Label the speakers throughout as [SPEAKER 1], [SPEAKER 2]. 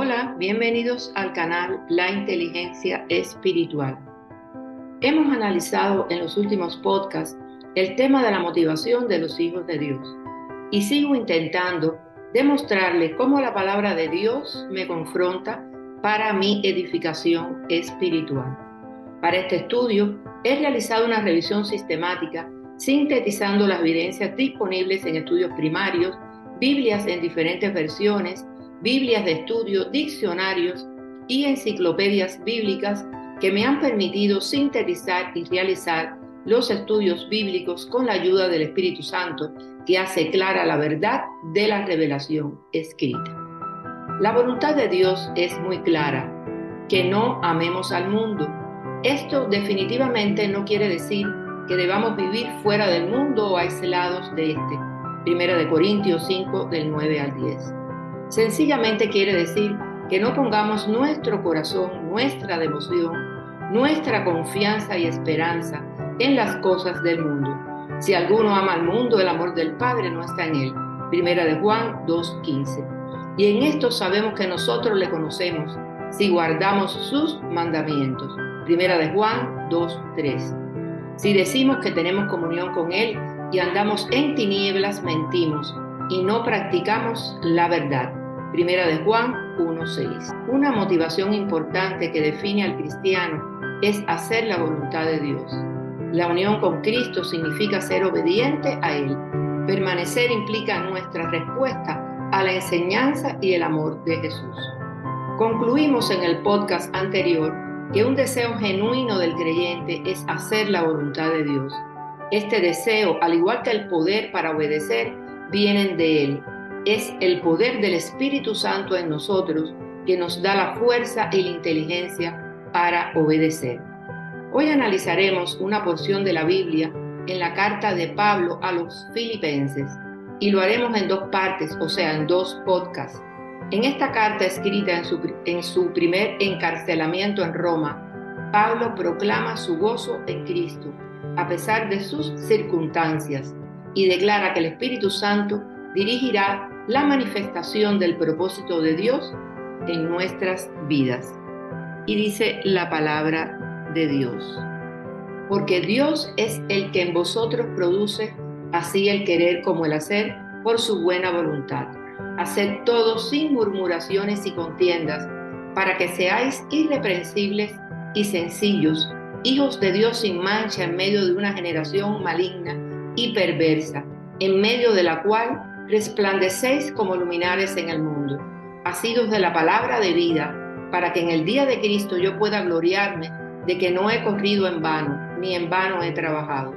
[SPEAKER 1] Hola, bienvenidos al canal La Inteligencia Espiritual. Hemos analizado en los últimos podcasts el tema de la motivación de los hijos de Dios y sigo intentando demostrarle cómo la palabra de Dios me confronta para mi edificación espiritual. Para este estudio he realizado una revisión sistemática sintetizando las evidencias disponibles en estudios primarios, Biblias en diferentes versiones, Biblias de estudio, diccionarios y enciclopedias bíblicas que me han permitido sintetizar y realizar los estudios bíblicos con la ayuda del Espíritu Santo que hace clara la verdad de la revelación escrita. La voluntad de Dios es muy clara, que no amemos al mundo. Esto definitivamente no quiere decir que debamos vivir fuera del mundo o aislados de este. Primera de Corintios 5 del 9 al 10. Sencillamente quiere decir que no pongamos nuestro corazón, nuestra devoción, nuestra confianza y esperanza en las cosas del mundo. Si alguno ama al mundo, el amor del Padre no está en él. Primera de Juan 2.15. Y en esto sabemos que nosotros le conocemos si guardamos sus mandamientos. Primera de Juan 2.3. Si decimos que tenemos comunión con Él y andamos en tinieblas, mentimos y no practicamos la verdad. Primera de Juan 1.6. Una motivación importante que define al cristiano es hacer la voluntad de Dios. La unión con Cristo significa ser obediente a Él. Permanecer implica nuestra respuesta a la enseñanza y el amor de Jesús. Concluimos en el podcast anterior que un deseo genuino del creyente es hacer la voluntad de Dios. Este deseo, al igual que el poder para obedecer, vienen de Él. Es el poder del Espíritu Santo en nosotros que nos da la fuerza y la inteligencia para obedecer. Hoy analizaremos una porción de la Biblia en la carta de Pablo a los filipenses y lo haremos en dos partes, o sea, en dos podcasts. En esta carta escrita en su, primer encarcelamiento en Roma, Pablo proclama su gozo en Cristo a pesar de sus circunstancias y declara que el Espíritu Santo dirigirá la manifestación del propósito de Dios en nuestras vidas. Y dice la palabra de Dios. Porque Dios es el que en vosotros produce así el querer como el hacer por su buena voluntad. Haced todo sin murmuraciones y contiendas, para que seáis irreprensibles y sencillos, hijos de Dios sin mancha en medio de una generación maligna y perversa, en medio de la cual resplandecéis como luminares en el mundo, asidos de la palabra de vida, para que en el día de Cristo yo pueda gloriarme de que no he corrido en vano, ni en vano he trabajado.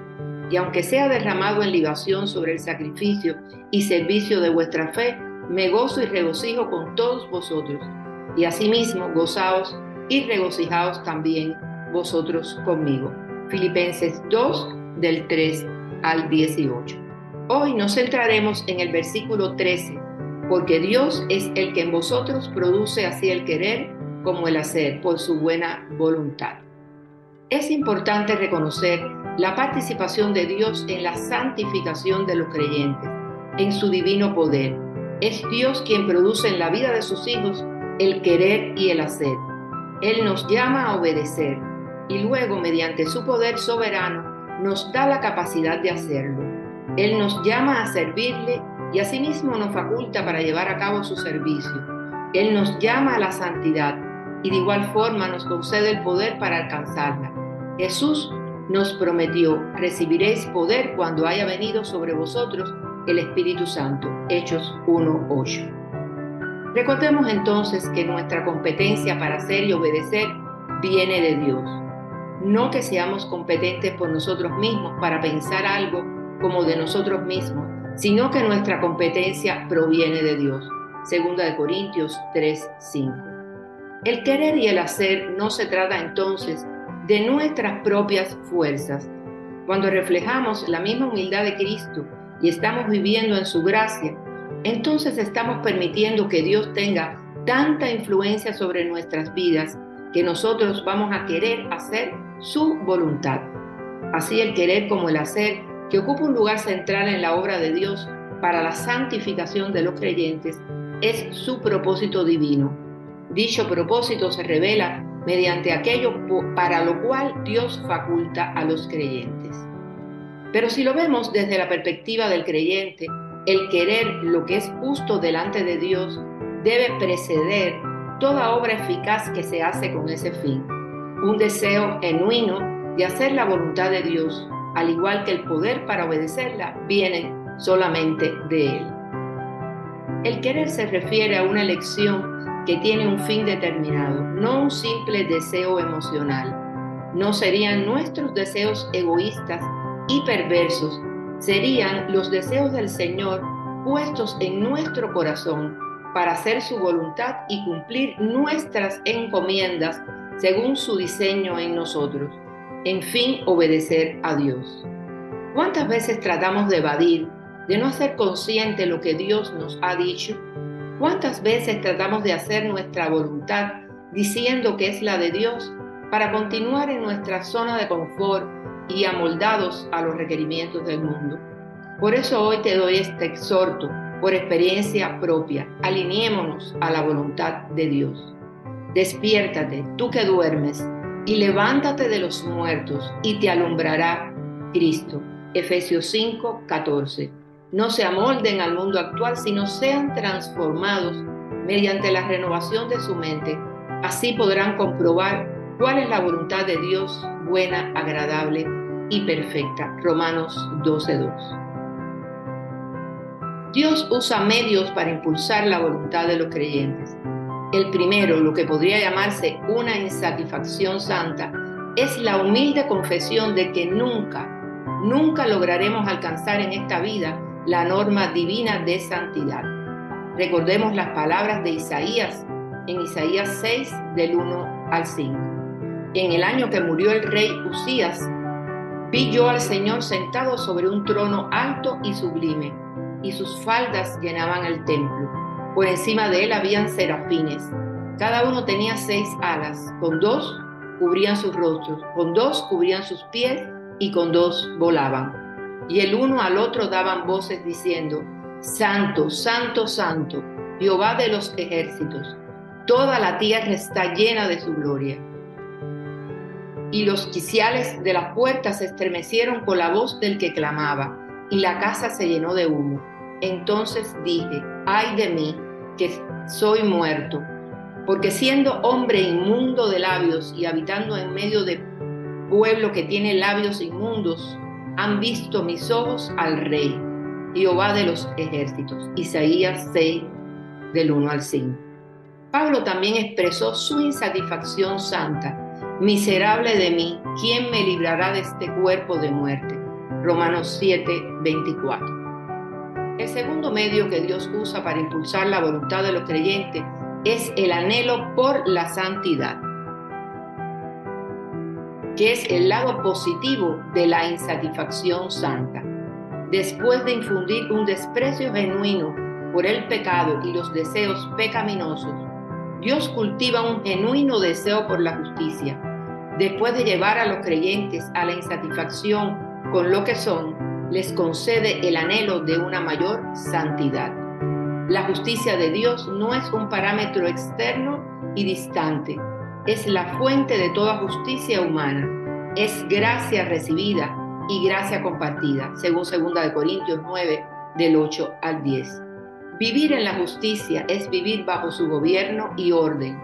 [SPEAKER 1] Y aunque sea derramado en libación sobre el sacrificio y servicio de vuestra fe, me gozo y regocijo con todos vosotros. Y asimismo gozaos y regocijaos también vosotros conmigo. Filipenses 2 del 3 al 18. Hoy nos centraremos en el versículo 13, porque Dios es el que en vosotros produce así el querer como el hacer por su buena voluntad. Es importante reconocer la participación de Dios en la santificación de los creyentes, en su divino poder. Es Dios quien produce en la vida de sus hijos el querer y el hacer. Él nos llama a obedecer y luego, mediante su poder soberano, nos da la capacidad de hacerlo. Él nos llama a servirle y asimismo nos faculta para llevar a cabo su servicio. Él nos llama a la santidad y de igual forma nos concede el poder para alcanzarla. Jesús nos prometió, recibiréis poder cuando haya venido sobre vosotros el Espíritu Santo. Hechos 1.8. Recordemos entonces que nuestra competencia para hacer y obedecer viene de Dios. No que seamos competentes por nosotros mismos para pensar algo como de nosotros mismos, sino que nuestra competencia proviene de Dios. Segunda de Corintios 3:5. El querer y el hacer no se trata entonces de nuestras propias fuerzas. Cuando reflejamos la misma humildad de Cristo y estamos viviendo en su gracia, entonces estamos permitiendo que Dios tenga tanta influencia sobre nuestras vidas que nosotros vamos a querer hacer su voluntad. Así el querer como el hacer, que ocupa un lugar central en la obra de Dios para la santificación de los creyentes, es su propósito divino. Dicho propósito se revela mediante aquello para lo cual Dios faculta a los creyentes. Pero si lo vemos desde la perspectiva del creyente, el querer lo que es justo delante de Dios debe preceder toda obra eficaz que se hace con ese fin. Un deseo genuino de hacer la voluntad de Dios, al igual que el poder para obedecerla, viene solamente de Él. El querer se refiere a una elección que tiene un fin determinado, no un simple deseo emocional. No serían nuestros deseos egoístas y perversos, serían los deseos del Señor puestos en nuestro corazón para hacer su voluntad y cumplir nuestras encomiendas según su diseño en nosotros. En fin, obedecer a Dios. ¿Cuántas veces tratamos de evadir, de no hacer consciente lo que Dios nos ha dicho? ¿Cuántas veces tratamos de hacer nuestra voluntad diciendo que es la de Dios para continuar en nuestra zona de confort y amoldados a los requerimientos del mundo? Por eso hoy te doy este exhorto por experiencia propia. Alineémonos a la voluntad de Dios. Despiértate, tú que duermes, y levántate de los muertos, y te alumbrará Cristo. Efesios 5, 14. No se amolden al mundo actual, sino sean transformados mediante la renovación de su mente. Así podrán comprobar cuál es la voluntad de Dios, buena, agradable y perfecta. Romanos 12.2. Dios usa medios para impulsar la voluntad de los creyentes. El primero, lo que podría llamarse una insatisfacción santa, es la humilde confesión de que nunca, nunca lograremos alcanzar en esta vida la norma divina de santidad. Recordemos las palabras de Isaías en Isaías 6 del 1 al 5. En el año que murió el rey Usías, vi yo al Señor sentado sobre un trono alto y sublime y sus faldas llenaban el templo. Por encima de él habían serafines. Cada uno tenía seis alas, con dos cubrían sus rostros, con dos cubrían sus pies y con dos volaban. Y el uno al otro daban voces diciendo, Santo, Santo, Santo, Jehová de los ejércitos, toda la tierra está llena de su gloria. Y los quiciales de las puertas se estremecieron con la voz del que clamaba, y la casa se llenó de humo. Entonces dije, ay de mí, que soy muerto, porque siendo hombre inmundo de labios y habitando en medio de pueblo que tiene labios inmundos, han visto mis ojos al rey, Jehová de los ejércitos. Isaías 6, del 1 al 5. Pablo también expresó su insatisfacción santa. Miserable de mí, ¿quién me librará de este cuerpo de muerte? Romanos 7, 24. El segundo medio que Dios usa para impulsar la voluntad de los creyentes es el anhelo por la santidad, que es el lado positivo de la insatisfacción santa. Después de infundir un desprecio genuino por el pecado y los deseos pecaminosos, Dios cultiva un genuino deseo por la justicia. Después de llevar a los creyentes a la insatisfacción con lo que son, les concede el anhelo de una mayor santidad. La justicia de Dios no es un parámetro externo y distante, es la fuente de toda justicia humana, es gracia recibida y gracia compartida, según 2 Corintios 9, del 8 al 10. Vivir en la justicia es vivir bajo su gobierno y orden.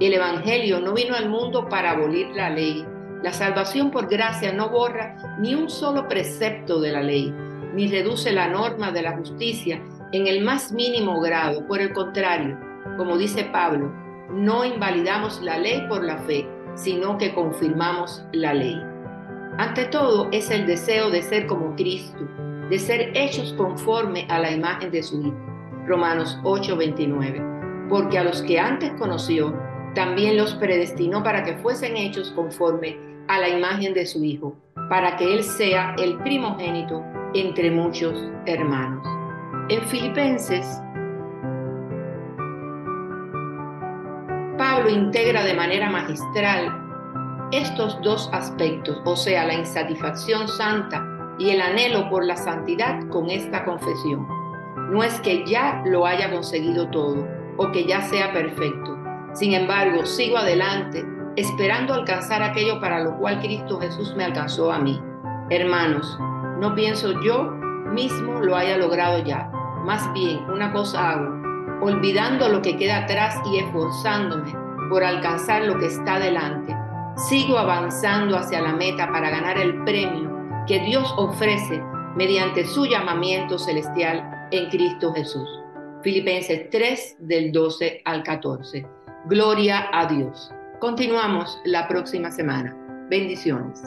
[SPEAKER 1] El Evangelio no vino al mundo para abolir la ley, la salvación por gracia no borra ni un solo precepto de la ley, ni reduce la norma de la justicia en el más mínimo grado. Por el contrario, como dice Pablo, no invalidamos la ley por la fe, sino que confirmamos la ley. Ante todo es el deseo de ser como Cristo, de ser hechos conforme a la imagen de su Hijo. Romanos 8:29. Porque a los que antes conoció, también los predestinó para que fuesen hechos conforme a la imagen de su Hijo, para que Él sea el primogénito entre muchos hermanos. En Filipenses, Pablo integra de manera magistral estos dos aspectos, o sea, la insatisfacción santa y el anhelo por la santidad con esta confesión. No es que ya lo haya conseguido todo o que ya sea perfecto, Sin embargo, sigo adelante, esperando alcanzar aquello para lo cual Cristo Jesús me alcanzó a mí. Hermanos, no pienso yo mismo lo haya logrado ya. Más bien, una cosa hago, olvidando lo que queda atrás y esforzándome por alcanzar lo que está delante. Sigo avanzando hacia la meta para ganar el premio que Dios ofrece mediante su llamamiento celestial en Cristo Jesús. Filipenses 3 del 12 al 14. Gloria a Dios. Continuamos la próxima semana. Bendiciones.